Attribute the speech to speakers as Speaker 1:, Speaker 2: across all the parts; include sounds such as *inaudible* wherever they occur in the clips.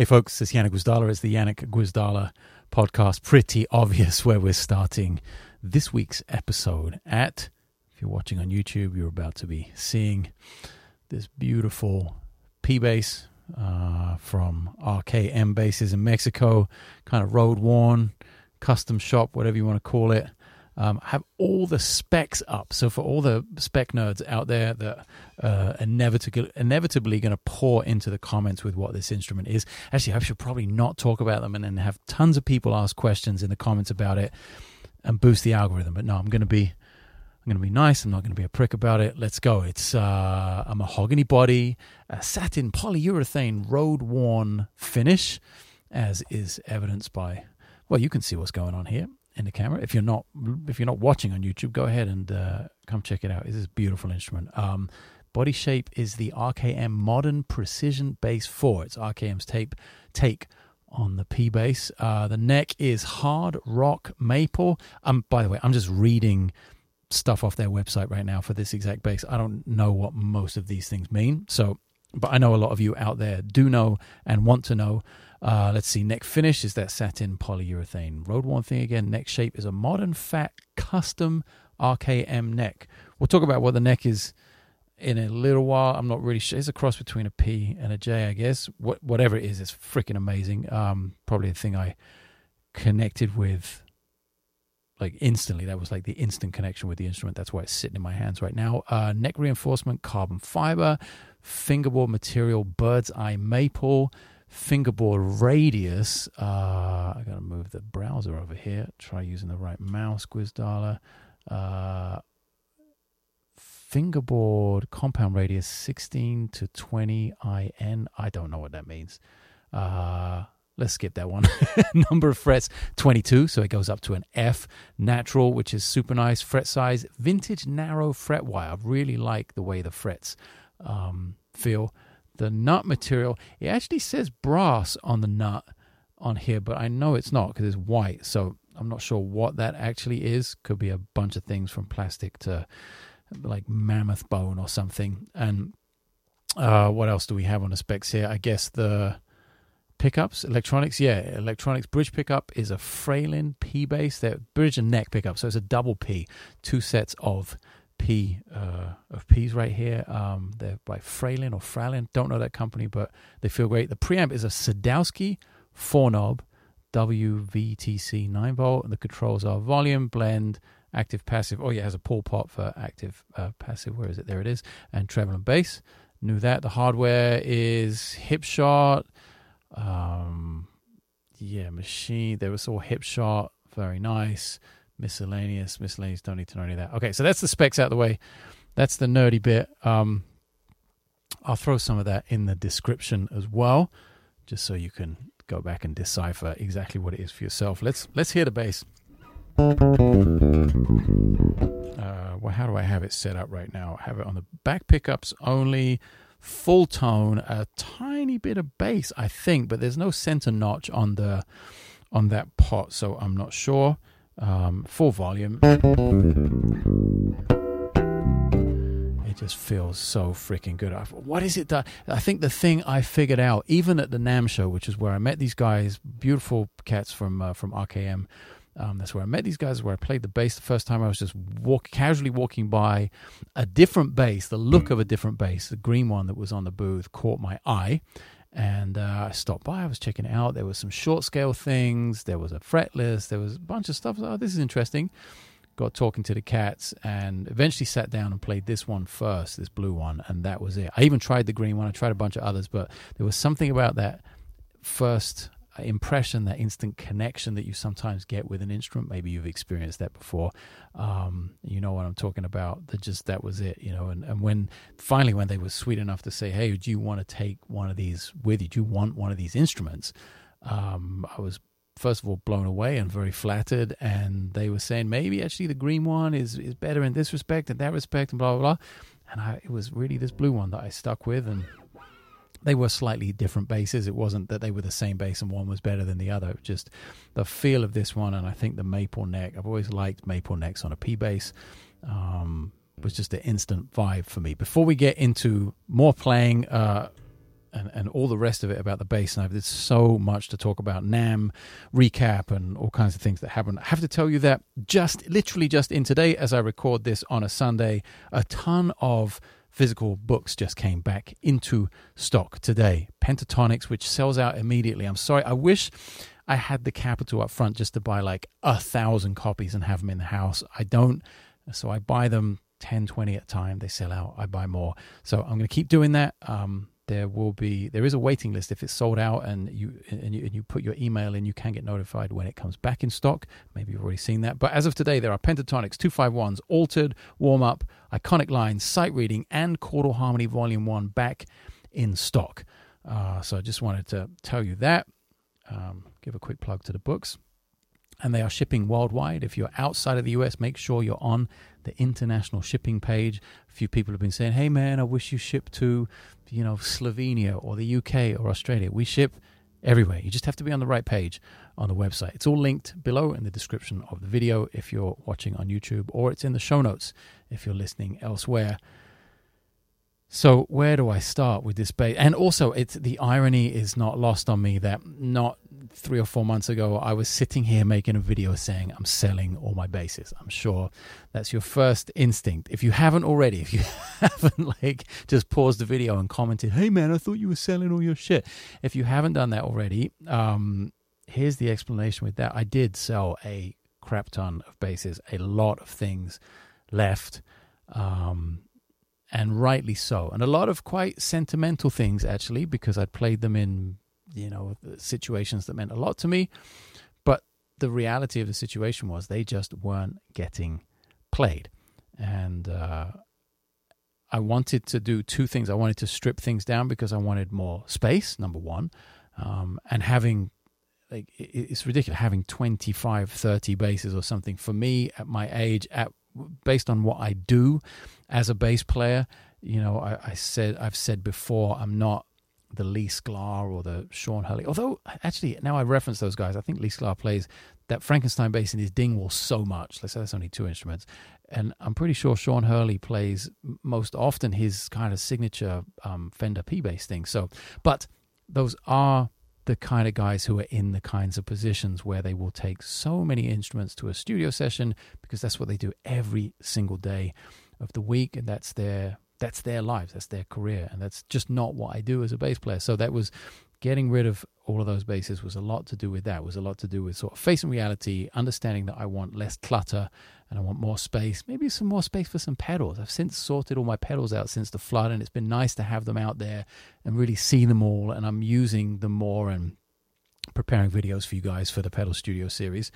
Speaker 1: Hey, folks, it's Janek Gwizdala. It's the Janek Gwizdala podcast. Pretty obvious *laughs* where we're starting this week's episode at. If you're watching on YouTube, you're about to be seeing this beautiful P bass uh, from RKM basses in Mexico, kind of road worn, custom shop, whatever you want to call it. Um, have all the specs up. So for all the spec nerds out there that uh, inevitably inevitably going to pour into the comments with what this instrument is. Actually, I should probably not talk about them and then have tons of people ask questions in the comments about it and boost the algorithm. But no, I'm going to be I'm going to be nice. I'm not going to be a prick about it. Let's go. It's uh, a mahogany body, a satin polyurethane road worn finish, as is evidenced by well, you can see what's going on here in the camera. If you're not if you're not watching on YouTube, go ahead and uh, come check it out. It's a beautiful instrument. Um, body shape is the RKM Modern Precision Bass 4. It's RKM's tape take on the P bass. Uh, the neck is hard rock maple. Um, by the way, I'm just reading stuff off their website right now for this exact bass. I don't know what most of these things mean. So, but I know a lot of you out there do know and want to know. Uh, let's see. Neck finish is that satin polyurethane road worn thing again. Neck shape is a modern fat custom RKM neck. We'll talk about what the neck is in a little while. I'm not really sure. It's a cross between a P and a J, I guess. What, whatever it is, it's freaking amazing. Um, probably the thing I connected with like instantly. That was like the instant connection with the instrument. That's why it's sitting in my hands right now. Uh, neck reinforcement, carbon fiber, fingerboard material, bird's eye maple fingerboard radius. Uh, I gotta move the browser over here. Try using the right mouse, Gwizdala. Uh, fingerboard compound radius 16 to 20 IN. I don't know what that means. Uh, let's skip that one. *laughs* Number of frets 22, so it goes up to an F. Natural, which is super nice. Fret size, vintage narrow fret wire. I really like the way the frets um, feel the nut material. It actually says brass on the nut on here, but I know it's not because it's white. So I'm not sure what that actually is. Could be a bunch of things from plastic to like mammoth bone or something. And uh, what else do we have on the specs here? I guess the pickups, electronics. Yeah, electronics bridge pickup is a Fralin P bass. That bridge and neck pickup. So it's a double P, two sets of P uh, of P's right here. Um, they're by Fralin or Fralin. Don't know that company, but they feel great. The preamp is a Sadowsky four knob WVTC 9 volt. And the controls are volume, blend, active, passive. Oh, yeah, it has a pull pot for active, uh, passive. Where is it? There it is. And treble and bass. Knew that. The hardware is Hipshot. Um, yeah, machine. There was all Hipshot. Very nice miscellaneous miscellaneous don't need to know any of that. Okay so that's the specs out of the way. That's the nerdy bit. Um, i'll throw some of that in the description as well just so you can go back and decipher exactly what it is for yourself. Let's let's hear the bass. Uh, well how do i have it set up right now? I have it on the back pickups only full tone a tiny bit of bass i think but there's no center notch on the on that pot so i'm not sure um, full volume. It just feels so freaking good. I, what is it that I think the thing I figured out, even at the NAMM show, which is where I met these guys, beautiful cats from uh, from RKM. Um, that's where I met these guys. Where I played the bass the first time. I was just walk casually walking by a different bass. The look of a different bass, the green one that was on the booth, caught my eye, and uh, I stopped by. I was checking it out. There was some short scale things. There was a fretless. There was a bunch of stuff. oh, this is interesting. Got talking to the cats and eventually sat down and played this one first, this blue one, and that was it. I even tried the green one. I tried a bunch of others, but there was something about that first impression, that instant connection that you sometimes get with an instrument. Maybe you've experienced that before. Um, you know what I'm talking about. That just that was it, you know. And, and when finally when they were sweet enough to say, "Hey, do you want to take one of these with you? Do you want one of these instruments?" Um, I was first of all blown away and very flattered. And they were saying maybe actually the green one is is better in this respect and that respect and blah blah blah. And I, it was really this blue one that I stuck with and they were slightly different basses. It wasn't that they were the same bass and one was better than the other. Just the feel of this one, and I think the maple neck. I've always liked maple necks on a P bass. Um, was just an instant vibe for me. Before we get into more playing, uh, and, and all the rest of it about the bass knife. There's so much to talk about. NAMM recap and all kinds of things that happen. I have to tell you that just literally just in today, as I record this on a Sunday, a ton of physical books just came back into stock today. Pentatonics, which sells out immediately. I'm sorry. I wish I had the capital up front just to buy like a thousand copies and have them in the house. I don't. So I buy them 10, 20 at a time. They sell out. I buy more. So I'm going to keep doing that. Um, there will be there is a waiting list. If it's sold out and you and you, and you put your email in you can get notified when it comes back in stock. Maybe you've already seen that. But as of today there are Pentatonics 251s altered warm up iconic lines sight reading and chordal harmony volume 1 back in stock. Uh, so i just wanted to tell you that. Um, give a quick plug to the books and they are shipping worldwide. If you're outside of the US, make sure you're on the international shipping page. A few people have been saying, "Hey man, I wish you shipped to, you know, Slovenia or the UK or Australia." We ship everywhere. You just have to be on the right page on the website. It's all linked below in the description of the video if you're watching on YouTube, or it's in the show notes if you're listening elsewhere. So where do I start with this bass? And also, it's the irony is not lost on me that not three or four months ago I was sitting here making a video saying I'm selling all my basses. I'm sure that's your first instinct. If you haven't already, if you *laughs* haven't like just paused the video and commented, "Hey man, I thought you were selling all your shit." If you haven't done that already, um, here's the explanation with that. I did sell a crap ton of basses, a lot of things left. Um, and rightly so. And a lot of quite sentimental things, actually, because I'd played them in, you know, situations that meant a lot to me. But the reality of the situation was they just weren't getting played. And uh, I wanted to do two things. I wanted to strip things down because I wanted more space, number one, um, and having like it's ridiculous having 25 30 basses or something for me at my age at based on what I do as a bass player, you know, I, I said I've said before I'm not the Lee Sklar or the Sean Hurley. Although actually now I reference those guys, I think Lee Sklar plays that Frankenstein bass in his Dingwall so much. Let's say that's only two instruments, and I'm pretty sure Sean Hurley plays most often his kind of signature um, Fender P bass thing. So, but those are the kind of guys who are in the kinds of positions where they will take so many instruments to a studio session because that's what they do every single day of the week and that's their that's their lives that's their career and that's just not what I do as a bass player. So that was getting rid of all of those basses was a lot to do with that was a lot to do with sort of facing reality understanding that I want less clutter and I want more space maybe some more space for some pedals I've since sorted all my pedals out since the flood and it's been nice to have them out there and really see them all and I'm using them more and preparing videos for you guys for the pedal studio series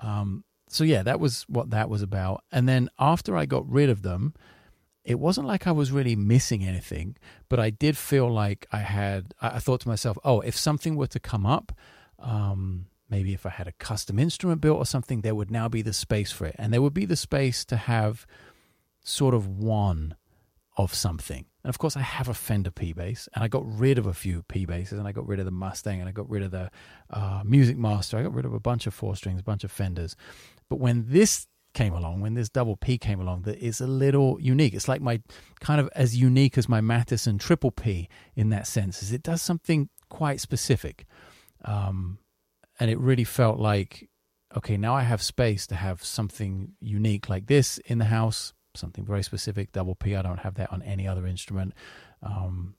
Speaker 1: um, so yeah that was what that was about and then after I got rid of them it wasn't like I was really missing anything, but I did feel like I had. I thought to myself, oh, if something were to come up, um, maybe if I had a custom instrument built or something, there would now be the space for it, and there would be the space to have sort of one of something. And of course, I have a Fender P bass, and I got rid of a few P basses, and I got rid of the Mustang, and I got rid of the uh, Music Master. I got rid of a bunch of four strings, a bunch of Fenders. But when this came along, when this double P came along, that is a little unique. It's like my kind of as unique as my Mattison triple P in that sense, is it does something quite specific. Um, and it really felt like, okay, now I have space to have something unique like this in the house, something very specific, double P. I don't have that on any other instrument. Um,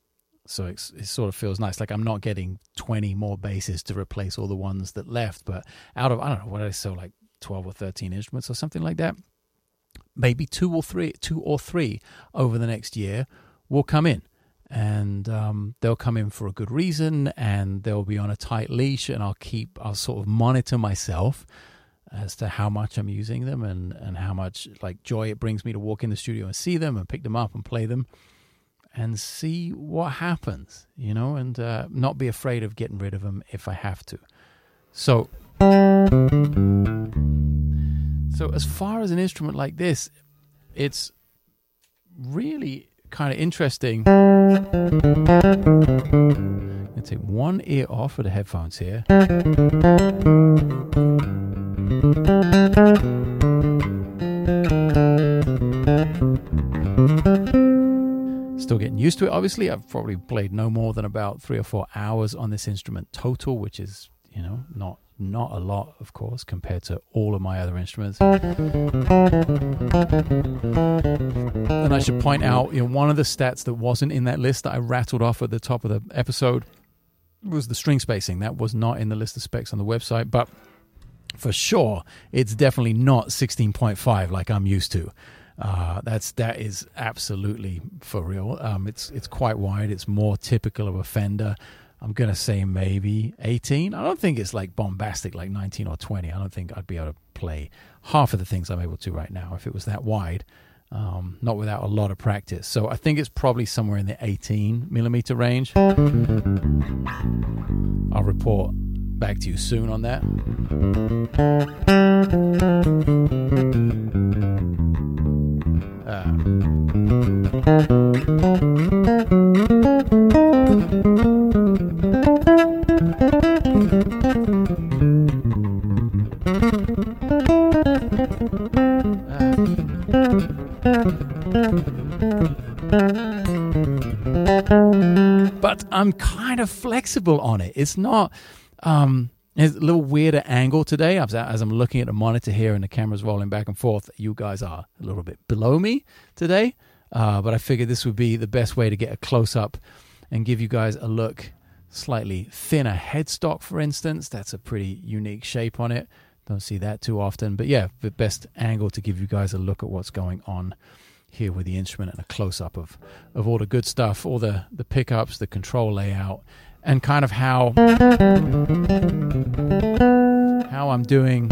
Speaker 1: so it sort of feels nice. Like I'm not getting 20 more basses to replace all the ones that left, but out of, I don't know, what I sell like 12 or 13 instruments or something like that, maybe two or three, two or three over the next year will come in. And um, they'll come in for a good reason, and they'll be on a tight leash. And I'll keep, I'll sort of monitor myself as to how much I'm using them and, and how much like joy it brings me to walk in the studio and see them and pick them up and play them and see what happens, you know, and uh, not be afraid of getting rid of them if I have to. So so, as far as an instrument like this, it's really kind of interesting. To take one ear off of the headphones here. Still getting used to it. Obviously, I've probably played no more than about three or four hours on this instrument total, which is you know not not a lot, of course, compared to all of my other instruments. And I should point out, you know, one of the stats that wasn't in that list that I rattled off at the top of the episode was the string spacing. That was not in the list of specs on the website, but for sure, it's definitely not 16.5 like I'm used to. Uh, that's that is absolutely for real. Um, it's it's quite wide. It's more typical of a Fender. I'm gonna say maybe 18. I don't think it's like bombastic like 19 or 20. I don't think I'd be able to play half of the things I'm able to right now if it was that wide. Um, not without a lot of practice. So I think it's probably somewhere in the 18 millimeter range. I'll report back to you soon on that. But I'm kind of flexible on it. It's not. Um, it's a little weirder angle today as, I'm looking at the monitor here and the camera's rolling back and forth. You guys are a little bit below me today, uh, but I figured this would be the best way to get a close up and give you guys a look. Slightly thinner headstock, for instance. That's a pretty unique shape on it. Don't see that too often. But yeah, the best angle to give you guys a look at what's going on here with the instrument and a close up of, of all the good stuff, all the, the pickups, the control layout, and kind of how how I'm doing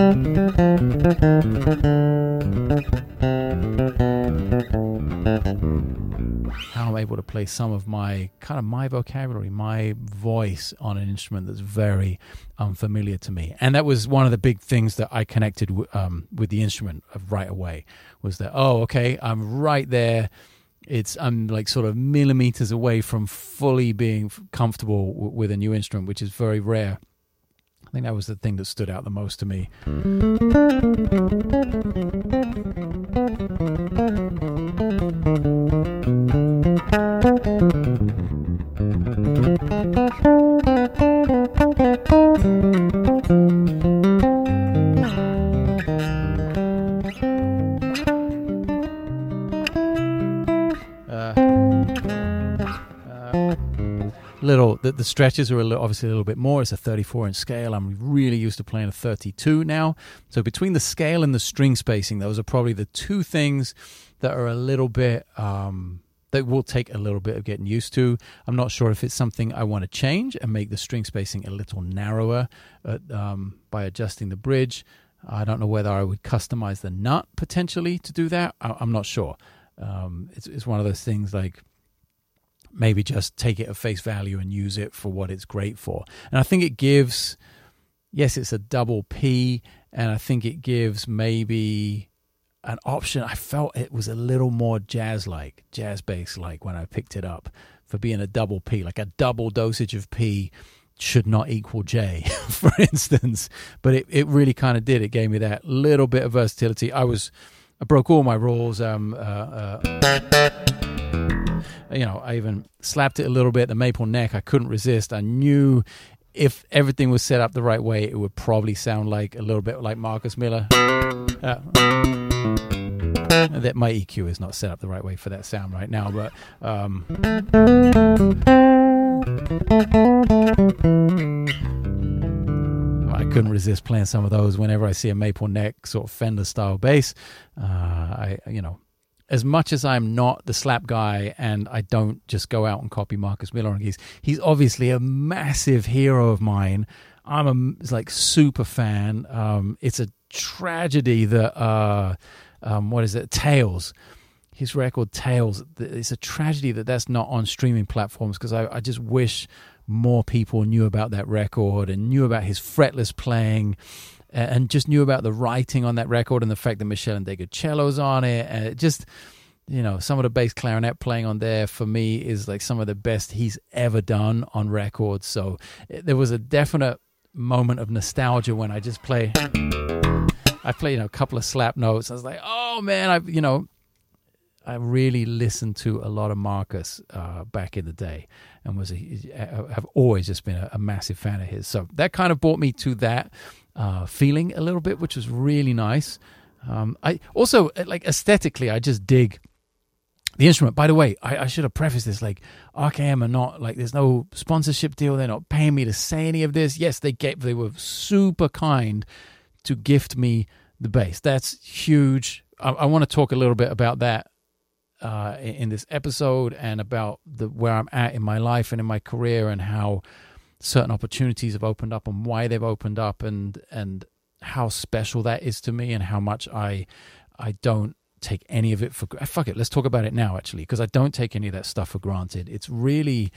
Speaker 1: I'm able to play some of my kind of my vocabulary, my voice on an instrument that's very um, unfamiliar to me. And that was one of the big things that I connected w- um, with the instrument uh, right away was that, oh, okay, I'm right there. It's I'm like sort of millimeters away from fully being comfortable w- with a new instrument, which is very rare. I think that was the thing that stood out the most to me. Hmm. Little the, the stretches are a little, obviously a little bit more. It's a 34 inch scale. I'm really used to playing a 32 now. So between the scale and the string spacing those are probably the two things that are a little bit um, that will take a little bit of getting used to. I'm not sure if it's something i want to change and make the string spacing a little narrower um, by adjusting the bridge. I don't know whether i would customize the nut potentially to do that. I, am not sure. Um, it's, it's one of those things like maybe just take it at face value and use it for what it's great for. And I think it gives, yes, it's a double P, and I think it gives maybe an option. I felt it was a little more jazz like, jazz bass like when I picked it up for being a double P, like a double dosage of P should not equal J, *laughs* for instance. But it, it really kind of did. It gave me that little bit of versatility. I was, I broke all my rules. Um, uh, uh, you know, I even slapped it a little bit. The maple neck, I couldn't resist. I knew if everything was set up the right way, it would probably sound like a little bit like Marcus Miller. Uh, that my EQ is not set up the right way for that sound right now, but um, I couldn't resist playing some of those whenever I see a maple neck sort of Fender style bass. Uh, I, you know, as much as I'm not the slap guy and I don't just go out and copy Marcus Miller on keys, he's obviously a massive hero of mine. I'm a like super fan. Um, it's a tragedy that uh, um, what is it? Tales, his record Tales. It's a tragedy that that's not on streaming platforms because I, I just wish more people knew about that record and knew about his fretless playing and just knew about the writing on that record and the fact that Meshell Ndegeocello's on it. And it just, you know, some of the bass clarinet playing on there for me is like some of the best he's ever done on record. So there was a definite moment of nostalgia when I just play. I played you know, a couple of slap notes. I was like, oh man, I, you know, I really listened to a lot of Marcus uh, back in the day, and was a, have always just been a, a, massive fan of his. So that kind of brought me to that uh, feeling a little bit, which was really nice. Um, I also like aesthetically, I just dig the instrument. By the way, I, I, should have prefaced this like RKM are not like there's no sponsorship deal. They're not paying me to say any of this. Yes, they get they were super kind to gift me the bass. That's huge. I, I want to talk a little bit about that uh, in, in this episode and about the where I'm at in my life and in my career and how certain opportunities have opened up and why they've opened up and and how special that is to me and how much I I don't take any of it for fuck it let's talk about it now actually because I don't take any of that stuff for granted it's really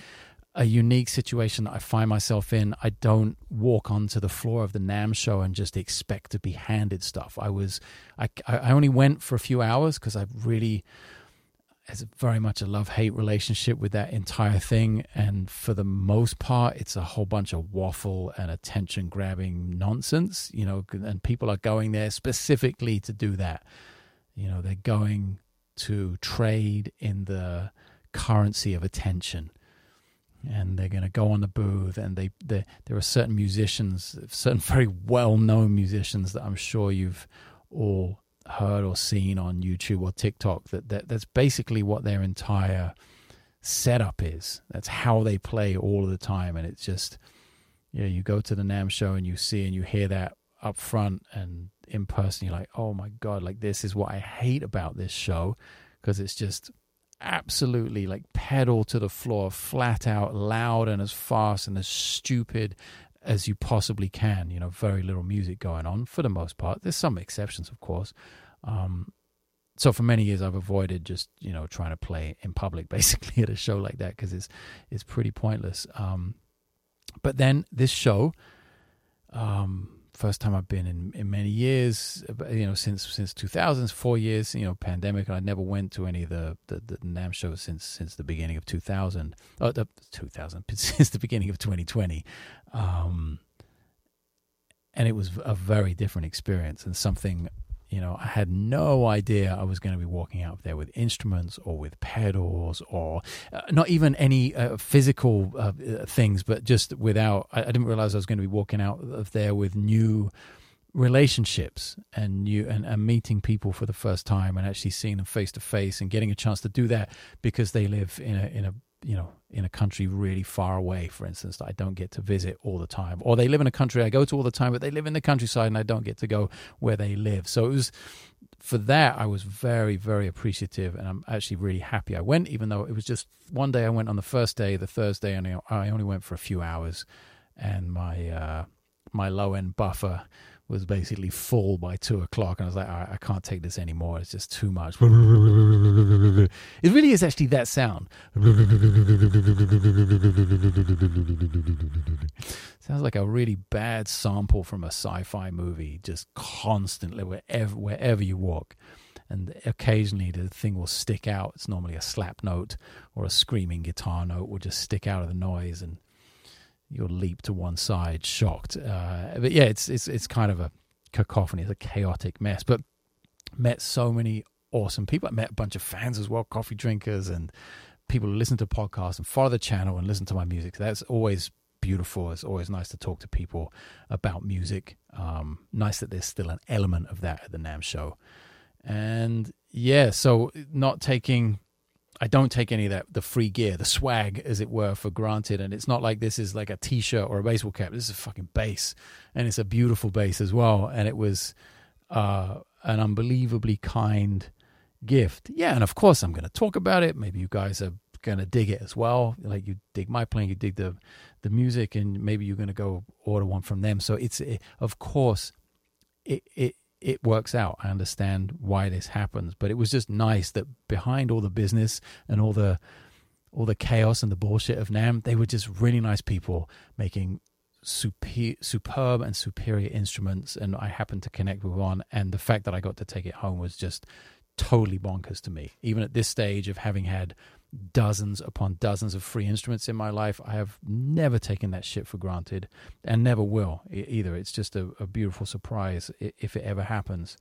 Speaker 1: a unique situation that I find myself in I don't walk onto the floor of the NAMM show and just expect to be handed stuff I was I I only went for a few hours because I really it's very much a love hate relationship with that entire thing. And for the most part, it's a whole bunch of waffle and attention grabbing nonsense, you know, and people are going there specifically to do that. You know, they're going to trade in the currency of attention. And they're going to go on the booth, and they, they there are certain musicians, certain *laughs* very well known musicians that I'm sure you've all heard or seen on YouTube or TikTok that, that that's basically what their entire setup is. That's how they play all the time, and it's just yeah. You go to the NAMM show and you see and you hear that up front and in person. You're like, oh my god, like this is what I hate about this show because it's just absolutely like pedal to the floor, flat out, loud and as fast and as stupid as you possibly can. You know, very little music going on for the most part. There's some exceptions, of course. Um, so for many years, I've avoided just you know trying to play in public, *laughs* basically at a show like that because it's it's pretty pointless. Um, but then this show, um, first time I've been in, in many years, you know, since since 2000s, four years, you know, pandemic, and I never went to any of the the, the NAMM shows since since the beginning of 2000, uh, the 2000, *laughs* since the beginning of 2020, um, and it was a very different experience and something you know, I had no idea I was going to be walking out there with instruments or with pedals or uh, not even any uh, physical uh, things, but just without. I, I, didn't realize I was going to be walking out of there with new relationships and new and, and meeting people for the first time and actually seeing them face to face and getting a chance to do that because they live in a in a you know, in a country really far away, for instance, that I don't get to visit all the time. Or they live in a country I go to all the time, but they live in the countryside and I don't get to go where they live. So it was for that, I was very, very appreciative. And I'm actually really happy I went, even though it was just one day I went on the first day, the Thursday, and I only went for a few hours. And my, uh, my low end buffer was basically full by two o'clock, and I was like, I can't take this anymore. It's just too much. It really is actually that sound. Sounds like a really bad sample from a sci-fi movie, just constantly wherever wherever you walk. And occasionally the thing will stick out. It's normally a slap note or a screaming guitar note will just stick out of the noise and you'll leap to one side, shocked. Uh, but yeah, it's it's it's kind of a cacophony, it's a chaotic mess. But met so many awesome people. I met a bunch of fans as well, coffee drinkers, and people who listen to podcasts and follow the channel and listen to my music. That's always beautiful. It's always nice to talk to people about music. Um, nice that there's still an element of that at the NAMM show. And yeah, so not taking I don't take any of that the free gear, the swag, as it were, for granted. And it's not like this is like a T-shirt or a baseball cap. This is a fucking bass, and it's a beautiful bass as well. And it was uh, an unbelievably kind gift. Yeah, and of course I'm going to talk about it. Maybe you guys are going to dig it as well. Like you dig my playing, you dig the the music, and maybe you're going to go order one from them. So it's it, of course it it it works out. I understand why this happens, but it was just nice that behind all the business and all the all the chaos and the bullshit of NAMM, they were just really nice people making super, superb and superior instruments, and I happened to connect with one. And the fact that I got to take it home was just totally bonkers to me. Even at this stage of having had dozens upon dozens of free instruments in my life. I have never taken that shit for granted and never will either. It's just a, a beautiful surprise if it ever happens.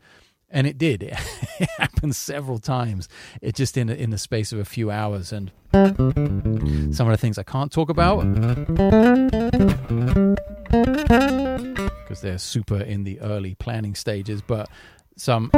Speaker 1: and it did. *laughs* It, happened several times. It just in in the space of a few hours, and some of the things I can't talk about because they're super in the early planning stages. But some.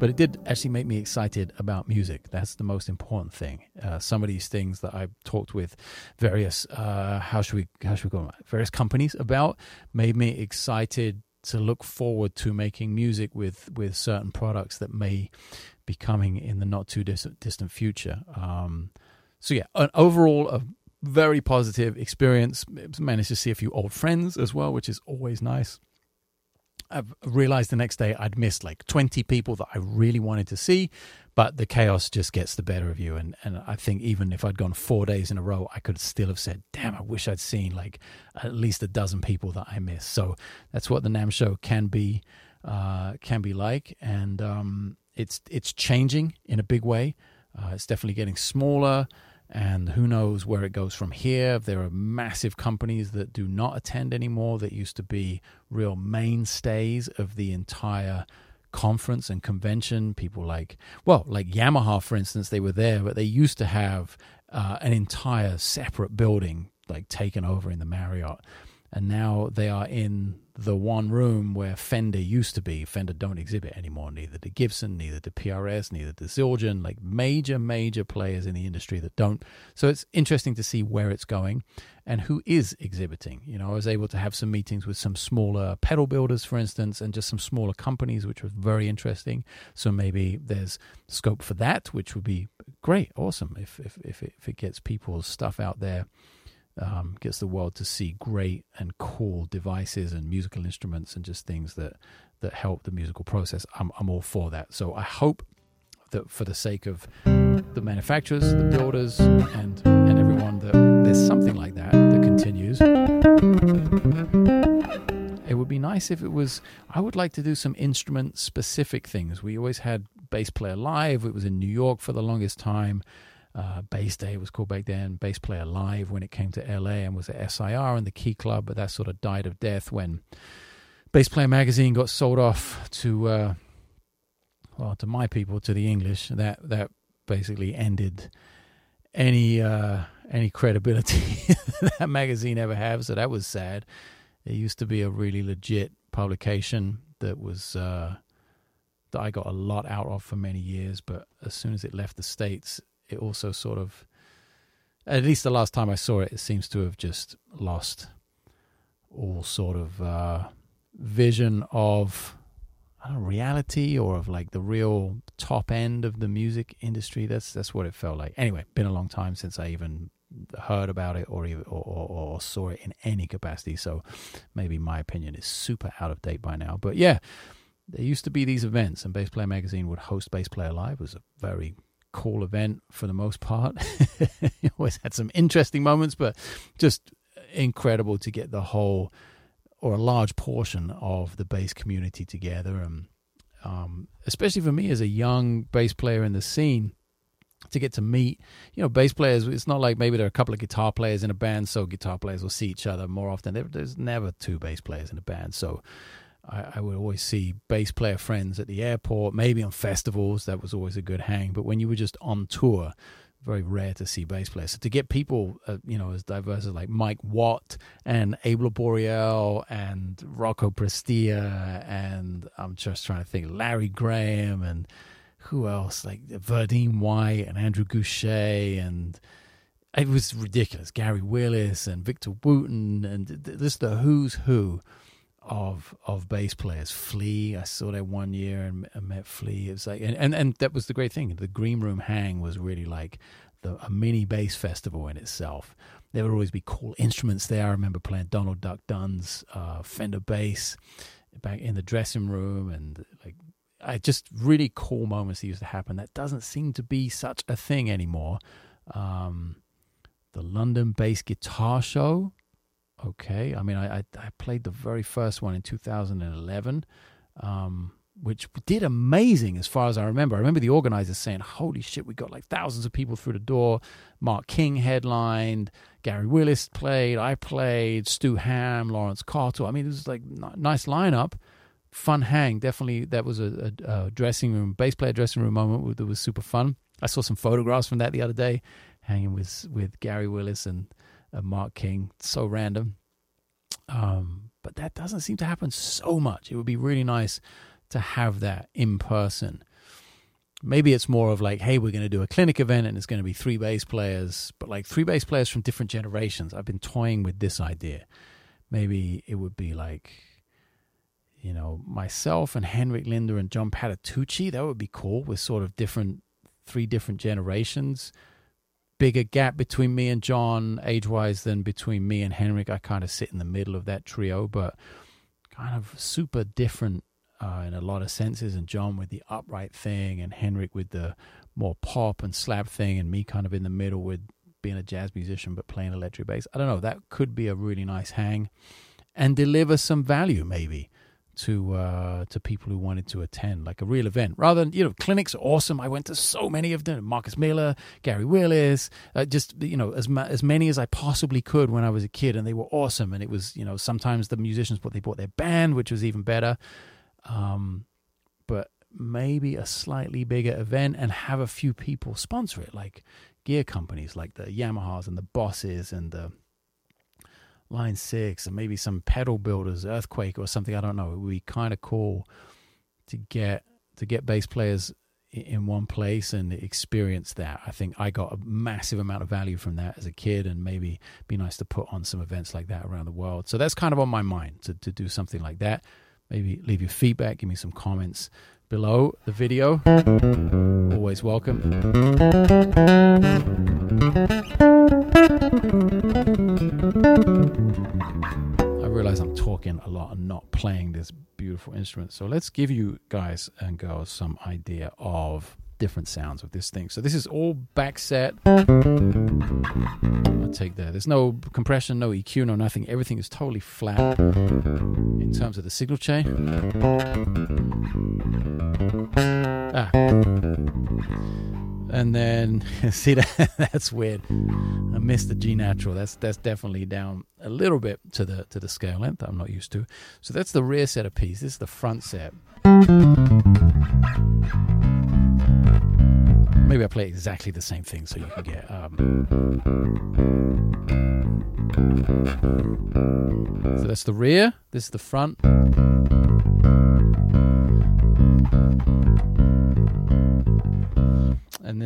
Speaker 1: But it did actually make me excited about music. That's the most important thing. Uh, some of these things that I've talked with various uh, how should we how should we go various companies about made me excited to look forward to making music with with certain products that may be coming in the not too distant, distant future. Um, so yeah, an overall a very positive experience. Managed to see a few old friends as well, which is always nice. I've realized the next day I'd missed like 20 people that I really wanted to see, but the chaos just gets the better of you. And, and I think even if I'd gone four days in a row, I could still have said, damn, I wish I'd seen like at least a dozen people that I missed. So that's what the NAMM show can be, uh, can be like. And um, it's, it's changing in a big way. Uh, it's definitely getting smaller and who knows where it goes from here. There are massive companies that do not attend anymore that used to be real mainstays of the entire conference and convention. People like, well, like Yamaha, for instance, they were there, but they used to have uh, an entire separate building like taken over in the Marriott. And now they are in the one room where Fender used to be. Fender don't exhibit anymore. Neither the Gibson, neither the PRS, neither the Zildjian. Like major, major players in the industry that don't. So it's interesting to see where it's going and who is exhibiting. You know, I was able to have some meetings with some smaller pedal builders, for instance, and just some smaller companies, which was very interesting. So maybe there's scope for that, which would be great, awesome if if if it, if it gets people's stuff out there um, gets the world to see great and cool devices and musical instruments and just things that that help the musical process. I'm I'm all for that. So I hope that for the sake of the manufacturers, the builders, and and everyone, that there's something like that that continues. It would be nice if it was. I would like to do some instrument specific things. We always had bass player live. It was in New York for the longest time uh, Bass Day was called back then, Bass Player Live when it came to LA and was at SIR and the Key Club, but that sort of died of death when Bass Player Magazine got sold off to, uh, well, to my people, to the English. That that basically ended any uh, any credibility *laughs* that magazine ever have. So that was sad. It used to be a really legit publication that was uh, that I got a lot out of for many years. But as soon as it left the states, it also sort of, at least the last time I saw it, it seems to have just lost all sort of uh, vision of know, reality or of like the real top end of the music industry. That's that's what it felt like. Anyway, been a long time since I even heard about it or, or, or, or saw it in any capacity. So maybe my opinion is super out of date by now. But yeah, there used to be these events, and Bass Player Magazine would host Bass Player Live. It was a very cool event for the most part. *laughs* always had some interesting moments, but just incredible to get the whole or a large portion of the bass community together. And um, especially for me as a young bass player in the scene, to get to meet, you know, bass players. It's not like maybe there are a couple of guitar players in a band, so guitar players will see each other more often. There's never two bass players in a band, so I, I, would always see bass player friends at the airport, maybe on festivals. That was always a good hang. But when you were just on tour, very rare to see bass players. So to get people, uh, you know, as diverse as like Mike Watt and Abe Laboriel and Rocco Prestia and I'm just trying to think Larry Graham and who else like Verdine White and Andrew Gouché and it was ridiculous. Gary Willis and Victor Wooten and this the who's who of of bass players. Flea, I saw that one year and, met Flea. It was like, and, and, and that was the great thing. The Green Room Hang was really like the, a mini bass festival in itself. There would always be cool instruments there. I remember playing Donald Duck Dunn's uh, Fender bass back in the dressing room, and like I just really cool moments that used to happen. That doesn't seem to be such a thing anymore. Um, the London Bass Guitar Show okay. I mean, I, I, I played the very first one in 2011. Um, which did amazing as far as I remember. I remember the organizers saying, "Holy shit, we got like thousands of people through the door." Mark King headlined, Gary Willis played, I played, Stu Ham, Laurence Cottle. I mean, it was like a nice lineup, fun hang. Definitely, that was a, a, a dressing room, bass player dressing room moment that was super fun. I saw some photographs from that the other day, hanging with with Gary Willis and uh, Mark King. So random. Um, but that doesn't seem to happen so much. It would be really nice to have that in person. Maybe it's more of like, hey, we're going to do a clinic event and it's going to be three bass players, but like three bass players from different generations. I've been toying with this idea. Maybe it would be like, you know, myself and Henrik Linder and John Patitucci. That would be cool with sort of different, three different generations. Bigger gap between me and John age wise than between me and Henrik. I kind of sit in the middle of that trio, but kind of super different uh, in a lot of senses, and John with the upright thing, and Henrik with the more pop and slap thing, and me kind of in the middle with being a jazz musician but playing electric bass. I don't know. That could be a really nice hang, and deliver some value maybe to uh, to people who wanted to attend, like a real event. Rather than you know, clinics are awesome. I went to so many of them. Marcus Miller, Gary Willis, uh, just you know, as ma- as many as I possibly could when I was a kid, and they were awesome. And it was you know, sometimes the musicians, but they brought their band, which was even better. Um, but maybe a slightly bigger event and have a few people sponsor it, like gear companies like the Yamahas and the Bosses and the Line 6 and maybe some pedal builders, Earthquake or something. I don't know. It would be kind of cool to get to get bass players in one place and experience that. I think I got a massive amount of value from that as a kid, and maybe be nice to put on some events like that around the world. So that's kind of on my mind to, to do something like that maybe leave your feedback, give me some comments below the video. Always welcome. I realize I'm talking a lot and not playing this beautiful instrument. So let's give you guys and girls some idea of different sounds of this thing. So this is all back set. I'll take that. There's no compression, no EQ, no nothing. Everything is totally flat in terms of the signal chain. Ah. And then *laughs* see that *laughs* that's weird. I missed the G natural. That's that's definitely down a little bit to the to the scale length I'm not used to. So that's the rear set of P's. This is the front set. Maybe I play exactly the same thing so you can get. Um, so that's the rear, this is the front.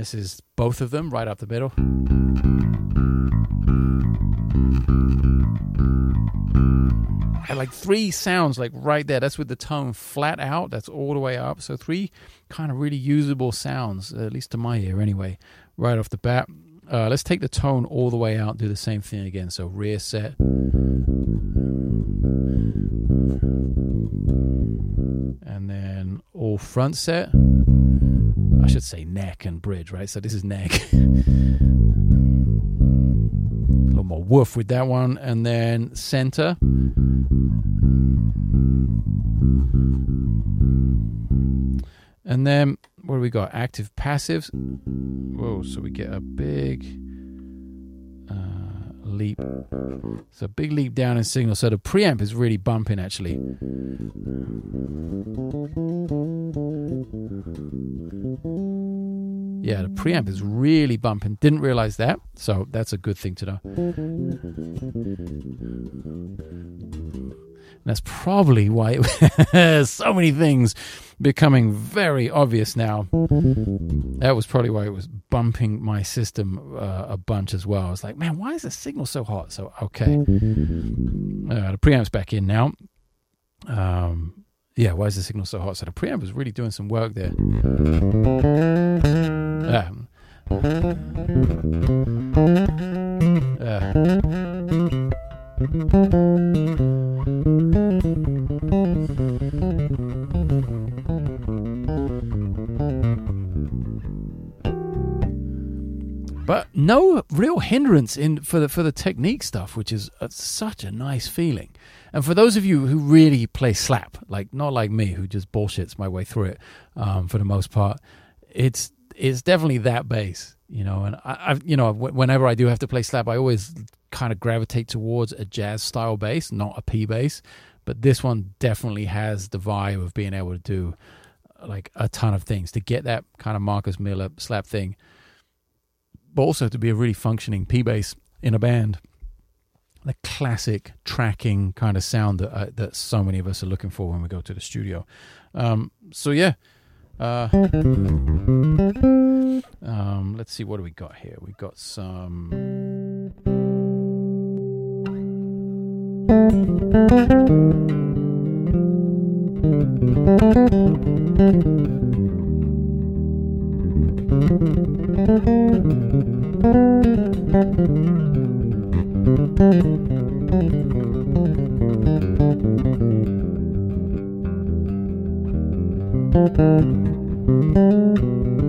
Speaker 1: This is both of them right up the middle. I like three sounds like right there. That's with the tone flat out. That's all the way up. So three kind of really usable sounds, at least to my ear anyway, right off the bat. Uh, let's take the tone all the way out. Do the same thing again. So rear set. And then all front set. Should say neck and bridge, right? So this is neck. *laughs* A little more woof with that one. And then center. And then what do we got? Active passives. Whoa, so we get a big uh, leap. It's a big leap down in signal. So the preamp is really bumping actually. Yeah, the preamp is really bumping. Didn't realize that, so that's a good thing to know. And that's probably why it, *laughs* so many things becoming very obvious now. That was probably why it was bumping my system uh, a bunch as well. I was like, man, why is the signal so hot? So okay, uh, the preamp's back in now. Um, yeah, why is the signal so hot? So the preamp was really doing some work there. Um, uh, but no real hindrance in for the for the technique stuff, which is uh, such a nice feeling And for those of you who really play slap, like not like me, who just bullshits my way through it um, for the most part, it's it's definitely that bass, you know. And I, I've you know whenever I do have to play slap, I always kind of gravitate towards a jazz style bass, not a P bass. But this one definitely has the vibe of being able to do like a ton of things to get that kind of Marcus Miller slap thing, but also to be a really functioning P bass in a band. The classic tracking kind of sound that uh, that so many of us are looking for when we go to the studio. Um, so yeah, uh, um, let's see what do we got here. We got some. Thank you.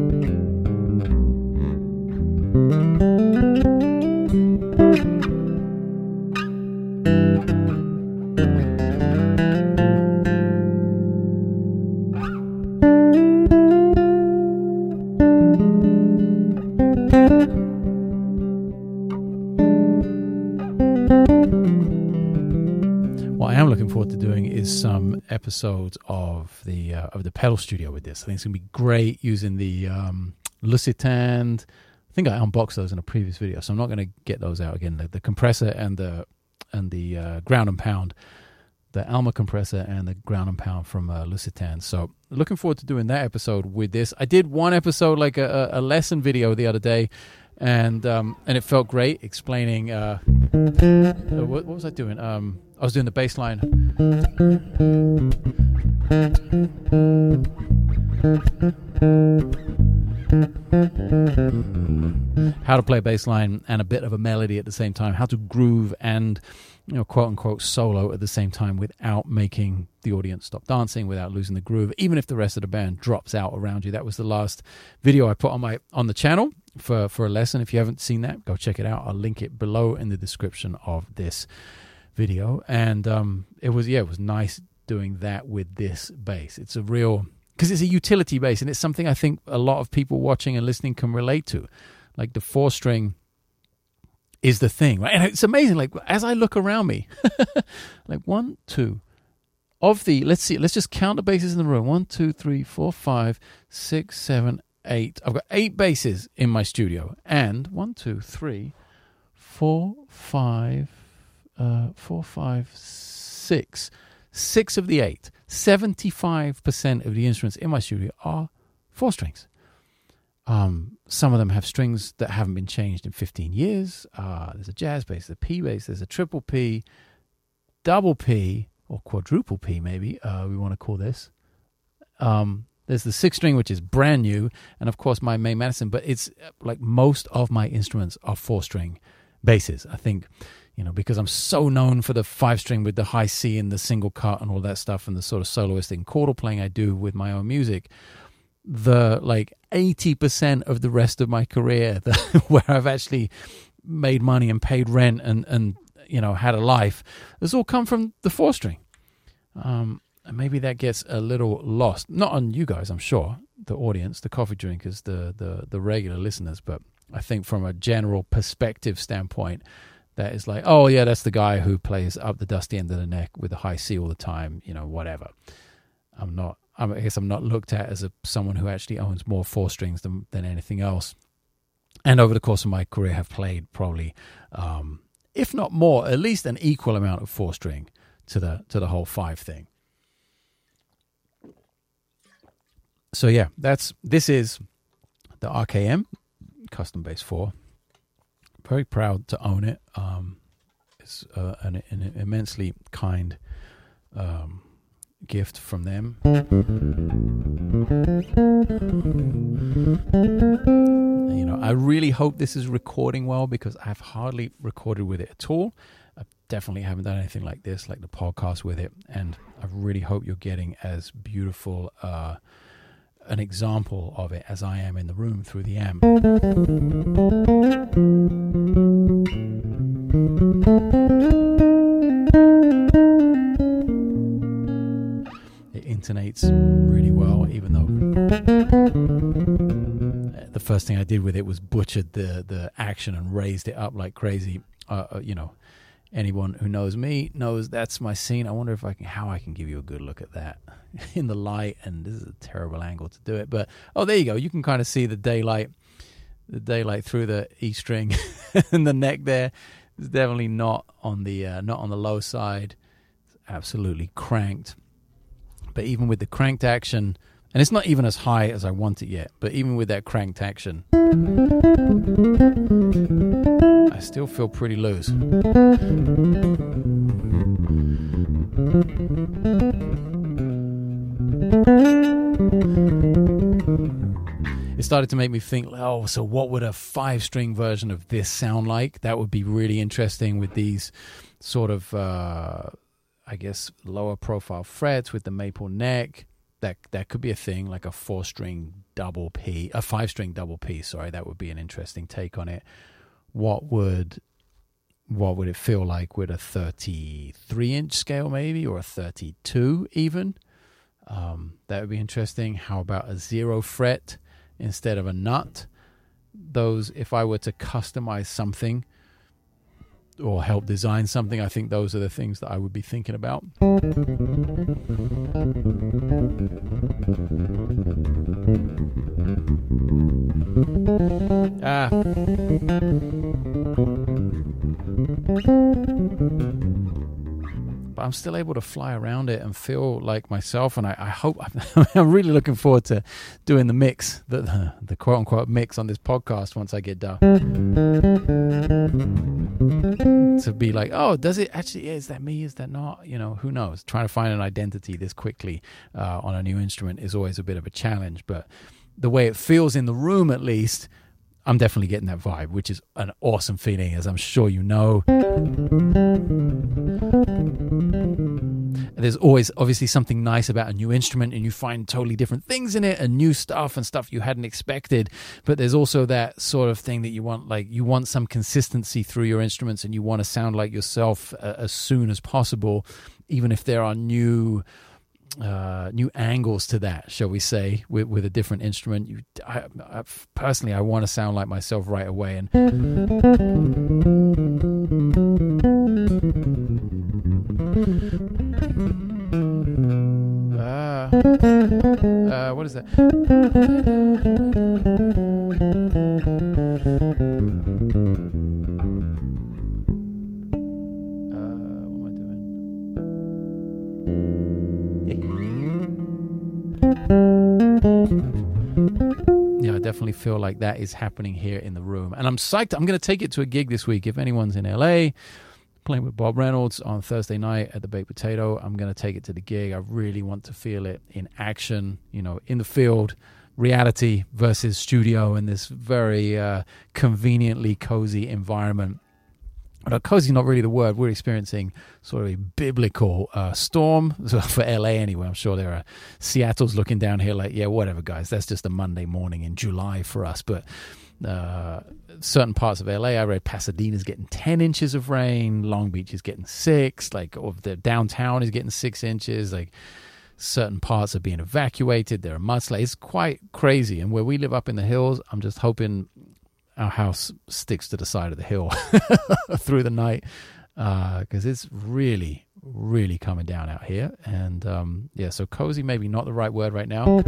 Speaker 1: Episodes of the uh, of the pedal studio with this. I think it's gonna be great using the um, Lusitan. I think I unboxed those in a previous video, so I'm not gonna get those out again. The, the compressor and the and the uh, ground and pound, the Alma compressor and the ground and pound from uh, Lusitan. So looking forward to doing that episode with this. I did one episode like a, a lesson video the other day and um, and it felt great explaining uh, uh, what, what, was I doing? Um, I was doing the bass line. How to play bass line and a bit of a melody at the same time, how to groove and you know, quote unquote solo at the same time without making the audience stop dancing, without losing the groove, even if the rest of the band drops out around you. That was the last video I put on my on the channel for for a lesson. If you haven't seen that, go check it out. I'll link it below in the description of this video. And um, it was yeah, it was nice doing that with this bass. It's a real because it's a utility bass, and it's something I think a lot of people watching and listening can relate to. Like the four string is the thing, right? And it's amazing. Like as I look around me, *laughs* like one, two. Of the, let's see, let's just count the basses in the room. One, two, three, four, five, six, seven, eight. I've got eight basses in my studio, and one, two, three, four, five, uh, four, five, six, six of the eight. Seventy-five percent of the instruments in my studio are four strings. Um, some of them have strings that haven't been changed in 15 years. Uh, there's a jazz bass, a P bass, there's a triple P, double P, or quadruple P, maybe uh, we want to call this. Um, there's the six string, which is brand new, and of course my main Madison. But it's uh, like most of my instruments are four string basses. I think, you know, because I'm so known for the five string with the high C and the single cut and all that stuff, and the sort of soloistic chordal playing I do with my own music. The like 80% of the rest of my career, *laughs* the, where I've actually made money and paid rent and and you know had a life, has all come from the four string. Um, and maybe that gets a little lost. Not on you guys, I'm sure, the audience, the coffee drinkers, the the the regular listeners, but I think from a general perspective standpoint, that is like, oh yeah, that's the guy who plays up the dusty end of the neck with a high C all the time, you know, whatever. I'm not. I guess I'm not looked at as a someone who actually owns more four strings than than anything else. And over the course of my career, have played probably, um, if not more, at least an equal amount of four string to the to the whole five thing. so yeah, that's this is the RKM custom bass four. Very proud to own it. Um, it's uh, an, an, immensely kind um, gift from them. You know, I really hope this is recording well because I've hardly recorded with it at all. I definitely haven't done anything like this, like the podcast with it, and I really hope you're getting as beautiful. Uh, an example of it as I am in the room through the amp. It intonates really well, even though uh, the first thing I did with it was butchered the, the action and raised it up like crazy. Uh, uh you know, anyone who knows me knows that's my scene. I wonder if I can how I can give you a good look at that *laughs* in the light. And this is a terrible angle to do it, but oh, there you go. You can kind of see the daylight, the daylight through the E string *laughs* and the neck there. It's definitely not on the uh, not on the low side. It's absolutely cranked. But even with the cranked action, and it's not even as high as I want it yet, but even with that cranked action, still feel pretty loose. It started to make me think, oh, so what would a five string version of this sound like? That would be really interesting with these sort of, uh, I guess, lower profile frets with the maple neck. That that could be a thing, like a four string double P, a five string double P. Sorry, that would be an interesting take on it. What would what would it feel like with a 33 inch scale, maybe, or a 32 even? Um, that would be interesting. How about a zero fret instead of a nut? Those, if I were to customize something or help design something, I think those are the things that I would be thinking about. Ah. But I'm still able to fly around it and feel like myself, and I, I hope *laughs* I'm really looking forward to doing the mix, the, the, quote unquote mix on this podcast once I get done. To be like, oh, does it actually? Is that me? Is that not? You know, who knows? Trying to find an identity this quickly uh, on a new instrument is always a bit of a challenge, but the way it feels in the room, at least, I'm definitely getting that vibe, which is an awesome feeling, as I'm sure you know. There's always obviously something nice about a new instrument, and you find totally different things in it and new stuff and stuff you hadn't expected. But there's also that sort of thing that you want, like, you want some consistency through your instruments and you want to sound like yourself uh, as soon as possible, even if there are new uh, new angles to that, shall we say, with, with a different instrument. You, I, I, personally, I want to sound like myself right away, and uh, uh, what is that? I definitely feel like that is happening here in the room. And I'm psyched. I'm going to take it to a gig this week. If anyone's in LA, playing with Bob Reynolds on Thursday night at the Baked Potato, I'm going to take it to the gig. I really want to feel it in action, you know, in the field, reality versus studio in this very uh, conveniently cozy environment but cozy not really the word. We're experiencing sort of a biblical uh, storm *laughs* for LA anyway. I'm sure there are Seattle's looking down here like, yeah, whatever, guys. That's just a Monday morning in July for us. But uh, certain parts of LA, I read Pasadena's getting 10 inches of rain. Long Beach is getting six. Like, or the downtown is getting six inches. Like, certain parts are being evacuated. There are mudslides. It's quite crazy. And where we live up in the hills, I'm just hoping our house sticks to the side of the hill *laughs* through the night because uh, it's really, really coming down out here. And um, yeah, so cozy maybe not the right word right now.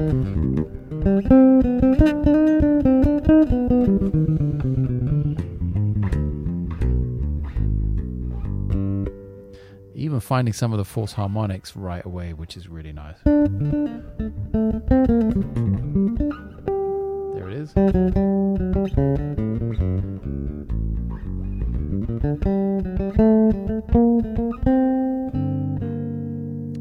Speaker 1: Even finding some of the false harmonics right away, which is really nice. Is.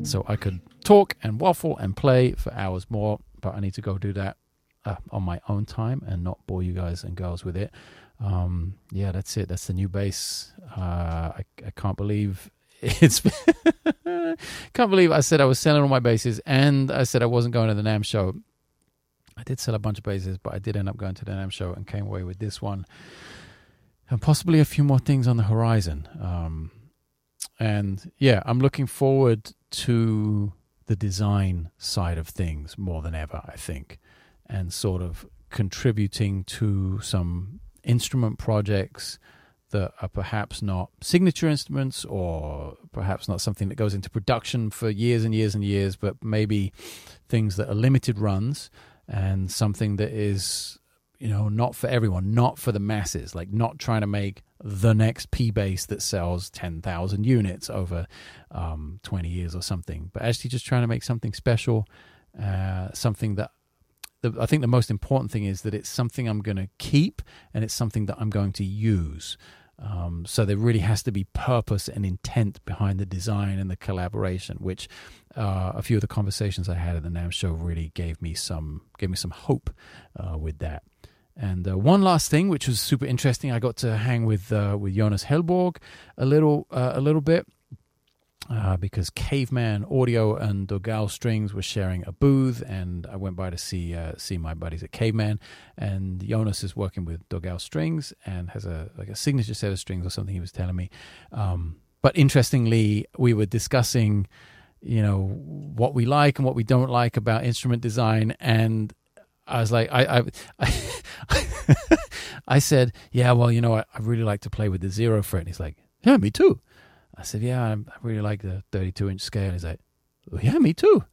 Speaker 1: So I could talk and waffle and play for hours more, but I need to go do that uh, on my own time and not bore you guys and girls with it. Um, yeah, that's it. That's the new bass. Uh, I, I can't believe *laughs* it's *laughs* can't believe I said I was selling all my basses and I said I wasn't going to the NAMM show I did sell a bunch of basses, but I did end up going to the NAMM show and came away with this one, and possibly a few more things on the horizon. Um, and yeah, I'm looking forward to the design side of things more than ever, I think, and sort of contributing to some instrument projects that are perhaps not signature instruments or perhaps not something that goes into production for years and years and years, but maybe things that are limited runs and something that is, you know, not for everyone, not for the masses, like not trying to make the next P bass that sells 10,000 units over um, 20 years or something, but actually just trying to make something special, uh, something that the, I think the most important thing is that it's something I'm going to keep and it's something that I'm going to use. Um, so there really has to be purpose and intent behind the design and the collaboration, which uh, a few of the conversations I had at the NAMM show really gave me some gave me some hope uh, with that. And uh, one last thing, which was super interesting, I got to hang with uh, with Jonas Hellborg a little uh, a little bit uh, because Caveman Audio and Dogal Strings were sharing a booth, and I went by to see uh, see my buddies at Caveman. And Jonas is working with Dogal Strings and has a like a signature set of strings or something. He was telling me. Um, but interestingly, we were discussing, you know, what we like and what we don't like about instrument design, and I was like, I, I, I, *laughs* I said, yeah, well, you know, I, I really like to play with the zero fret. And he's like, yeah, me too. I said, yeah, I really like the 32 inch scale. He's like, well, yeah, me too.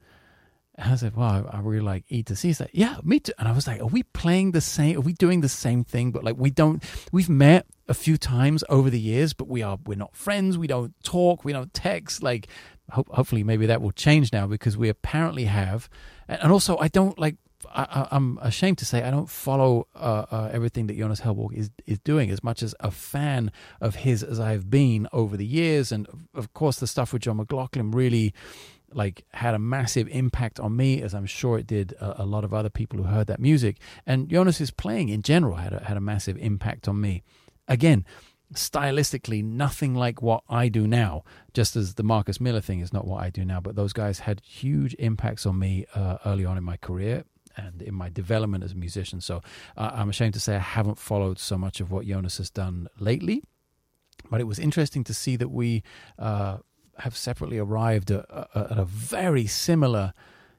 Speaker 1: And I said, well, I really like E to C. He's like, yeah, me too. And I was like, are we playing the same? Are we doing the same thing? But like, we don't, we've met a few times over the years, but we are, we're not friends. We don't talk. We don't text. Like, ho- hopefully maybe that will change now because we apparently have. And also, I don't like, I, am ashamed to say I don't follow uh, uh, everything that Jonas Hellborg is is doing as much as a fan of his as I've been over the years, and of course the stuff with John McLaughlin really like had a massive impact on me, as I'm sure it did a, a lot of other people who heard that music. And Jonas's playing in general had a, had a massive impact on me. Again, stylistically nothing like what I do now, just as the Marcus Miller thing is not what I do now, but those guys had huge impacts on me uh, early on in my career and in my development as a musician. So uh, I'm ashamed to say I haven't followed so much of what Jonas has done lately. But it was interesting to see that we uh, have separately arrived at, at a very similar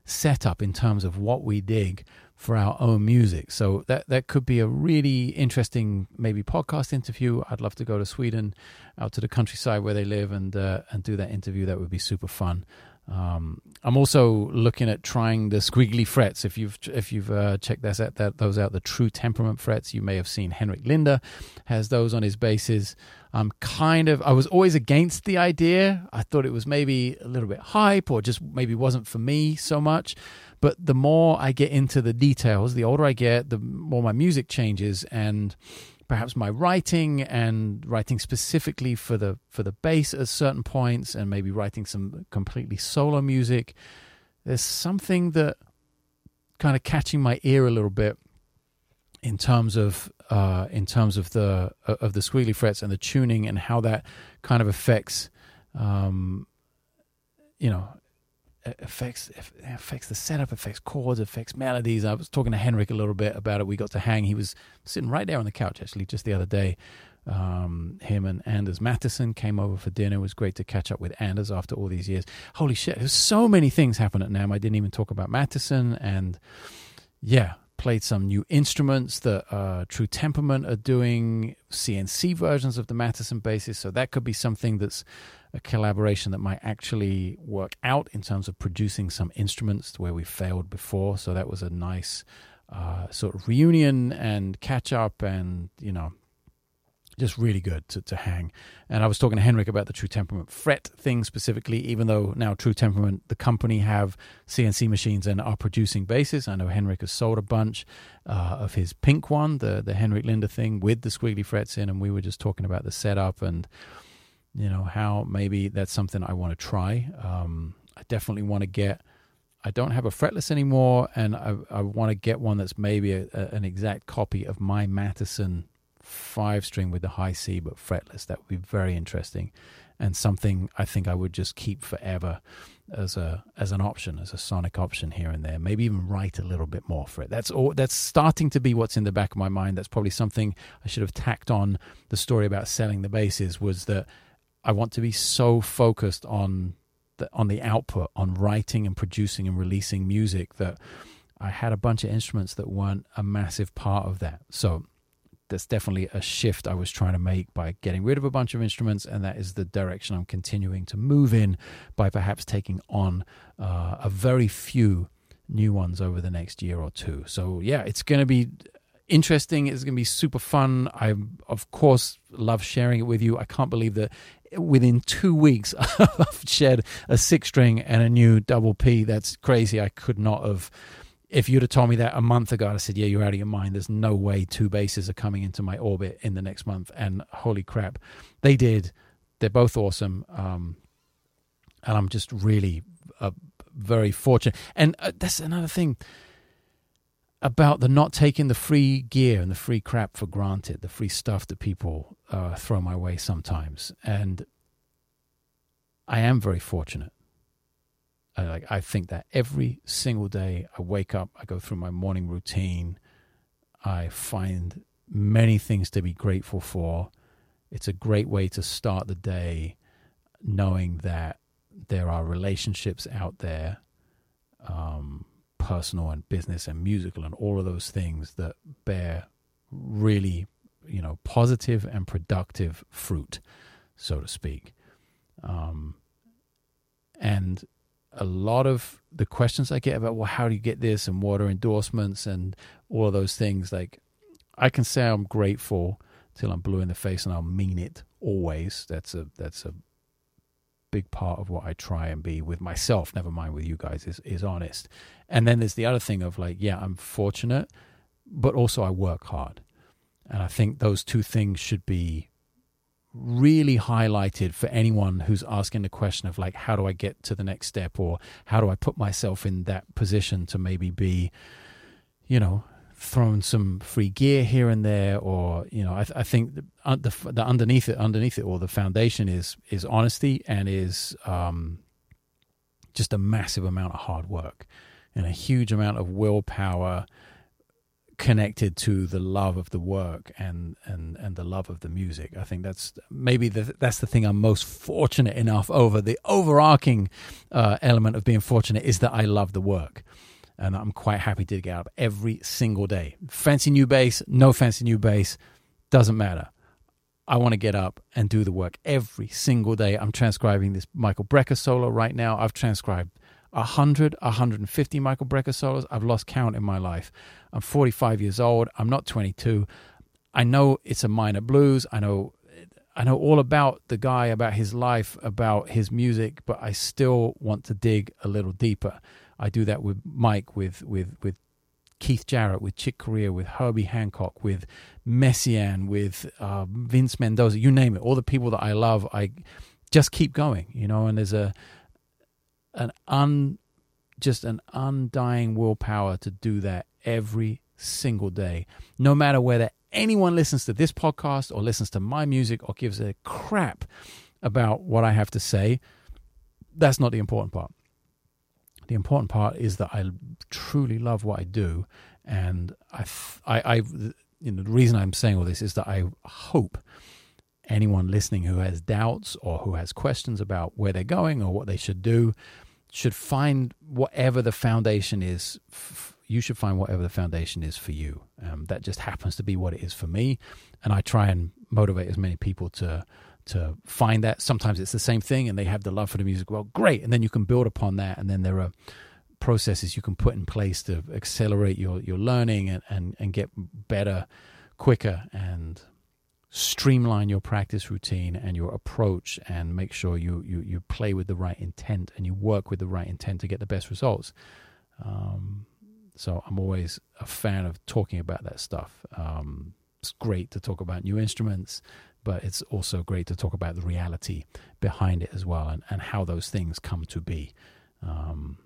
Speaker 1: setup in terms of what we dig for our own music. So that that could be a really interesting maybe podcast interview. I'd love to go to Sweden, out to the countryside where they live, and uh, and do that interview. That would be super fun. Um, I'm also looking at trying the squiggly frets. If you've if you've uh, checked that, that those out, the true temperament frets, you may have seen Henrik Linder has those on his basses. I'm kind of I was always against the idea. I thought it was maybe a little bit hype or just maybe wasn't for me so much. But the more I get into the details, the older I get, the more my music changes and perhaps my writing and writing specifically for the for the bass at certain points and maybe writing some completely solo music there's something that kind of catching my ear a little bit in terms of uh, in terms of the of the squiggly frets and the tuning and how that kind of affects um, you know affects affects the setup, affects chords, affects melodies. I was talking to Henrik a little bit about it. We got to hang. He was sitting right there on the couch actually just the other day. Um, him and Anders Mattisson came over for dinner. It was great to catch up with Anders after all these years. Holy shit, there's so many things happen at NAMM. I didn't even talk about Mattisson and yeah, played some new instruments that uh, True Temperament are doing, CNC versions of the Mattisson basses. So that could be something that's a collaboration that might actually work out in terms of producing some instruments where we failed before. So that was a nice uh, sort of reunion and catch up, and you know, just really good to, to hang. And I was talking to Henrik about the True Temperament fret thing specifically, even though now True Temperament, the company, have CNC machines and are producing basses. I know Henrik has sold a bunch uh, of his pink one, the the Henrik Linder thing with the squiggly frets in, and we were just talking about the setup and you know how maybe that's something I want to try. Um, I definitely want to get. I don't have a fretless anymore, and I, I want to get one that's maybe a, a, an exact copy of my Mattisson five string with the high C but fretless. That would be very interesting, and something I think I would just keep forever as a as an option, as a sonic option here and there. Maybe even write a little bit more for it. That's all. That's starting to be what's in the back of my mind. That's probably something I should have tacked on the story about selling the basses Was that I want to be so focused on the, on the output, on writing and producing and releasing music, that I had a bunch of instruments that weren't a massive part of that. So that's definitely a shift I was trying to make by getting rid of a bunch of instruments, and that is the direction I'm continuing to move in by perhaps taking on uh, a very few new ones over the next year or two. So yeah, it's going to be interesting. It's going to be super fun. I, of course, love sharing it with you. I can't believe that within two weeks *laughs* I've shared a six string and a new double P. That's crazy. I could not have if you'd have told me that a month ago, I said, "Yeah, you're out of your mind. There's no way two basses are coming into my orbit in the next month." And holy crap, they did. They're both awesome, um, and I'm just really uh, very fortunate. And uh, that's another thing about the not taking the free gear and the free crap for granted, the free stuff that people uh, throw my way sometimes. And I am very fortunate I, like I think that every single day I wake up, I go through my morning routine, I find many things to be grateful for. It's a great way to start the day knowing that there are relationships out there, um, personal and business and musical and all of those things that bear really, you know, positive and productive fruit, so to speak. Um, and a lot of the questions I get about, well, how do you get this and what are endorsements and all of those things, like I can say I'm grateful till I'm blue in the face and I'll mean it always. That's a that's a big part of what I try and be with myself, never mind with you guys, is is honest. And then there's the other thing of like, yeah, I'm fortunate, but also I work hard. And I think those two things should be really highlighted for anyone who's asking the question of like how do i get to the next step or how do i put myself in that position to maybe be you know throwing some free gear here and there or you know i, I think the, the, the, underneath it underneath it or the foundation is is honesty and is um, just a massive amount of hard work and a huge amount of willpower connected to the love of the work and and and the love of the music. I think that's maybe the, that's the thing I'm most fortunate enough over. The overarching uh, element of being fortunate is that I love the work. And I'm quite happy to get up every single day. Fancy new bass, no fancy new bass, doesn't matter. I want to get up and do the work every single day. I'm transcribing this Michael Brecker solo right now. I've transcribed 100, 150 Michael Brecker solos. I've lost count in my life. I'm 45 years old. I'm not 22. I know it's a minor blues. I know I know all about the guy, about his life, about his music, but I still want to dig a little deeper. I do that with Mike, with with with Keith Jarrett, with Chick Corea, with Herbie Hancock, with Messiaen, with uh, Vince Mendoza, you name it. All the people that I love, I just keep going, you know. And there's a an un just an undying willpower to do that every single day, no matter whether anyone listens to this podcast or listens to my music or gives a crap about what I have to say. That's not the important part. The important part is that I truly love what I do, and I, I, I you know, the reason I'm saying all this is that I hope anyone listening who has doubts or who has questions about where they're going or what they should do should find whatever the foundation is. you should find whatever the foundation is for you. Um, that just happens to be what it is for me, and I try and motivate as many people to to find that. Sometimes it's the same thing, and they have the love for the music. Well, great, and then you can build upon that, and then there are processes you can put in place to accelerate your your learning and and, and get better quicker and streamline your practice routine and your approach and make sure you, you, you play with the right intent and you work with the right intent to get the best results. Um, so I'm always a fan of talking about that stuff. Um, it's great to talk about new instruments, but it's also great to talk about the reality behind it as well and, and how those things come to be. Um,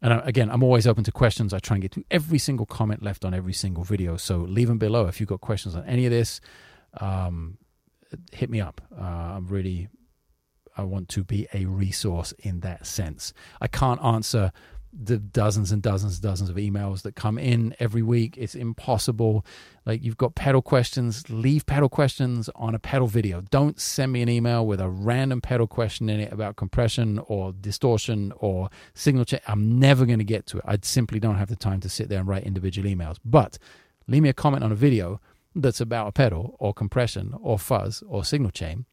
Speaker 1: and again, I'm always open to questions. I try and get to every single comment left on every single video. So leave them below if you've got questions on any of this um, hit me up. Uh, I'm really, I want to be a resource in that sense. I can't answer the dozens and dozens and dozens of emails that come in every week. It's impossible. Like you've got pedal questions, leave pedal questions on a pedal video. Don't send me an email with a random pedal question in it about compression or distortion or signal chain. I'm never going to get to it. I simply don't have the time to sit there and write individual emails. But leave me a comment on a video that's about a pedal or compression or fuzz or signal chain.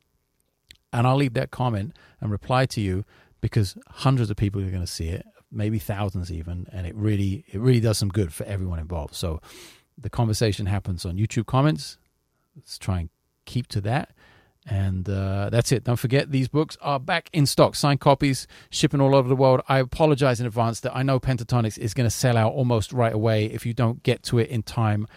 Speaker 1: And I'll leave that comment and reply to you because hundreds of people are going to see it maybe thousands even, and it really it really does some good for everyone involved. So the conversation happens on YouTube comments. Let's try and keep to that. And uh, that's it. Don't forget, these books are back in stock, signed copies, shipping all over the world. I apologize in advance that I know Pentatonics is going to sell out almost right away if you don't get to it in time.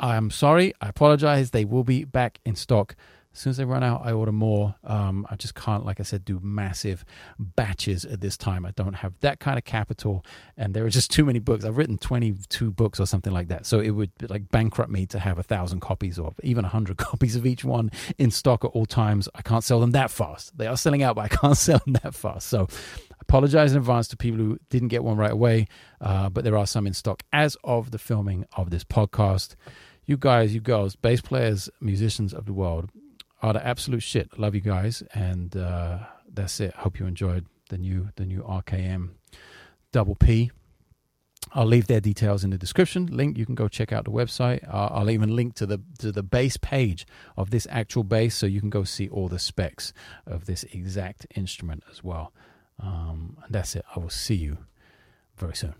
Speaker 1: I'm sorry. I apologize. They will be back in stock as soon as they run out, I order more. Um, I just can't, like I said, do massive batches at this time. I don't have that kind of capital, and there are just too many books. I've written 22 books or something like that. So it would like bankrupt me to have a thousand copies or even a hundred *laughs* copies of each one in stock at all times. I can't sell them that fast. They are selling out, but I can't *laughs* sell them that fast. So apologize in advance to people who didn't get one right away, uh, but there are some in stock as of the filming of this podcast. You guys, you girls, bass players, musicians of the world, are the absolute shit. Love you guys, and uh, that's it. Hope you enjoyed the new the new RKM Double P. I'll leave their details in the description. Link you can go check out the website. Uh, I'll even link to the to the bass page of this actual bass, so you can go see all the specs of this exact instrument as well. Um, and that's it. I will see you very soon.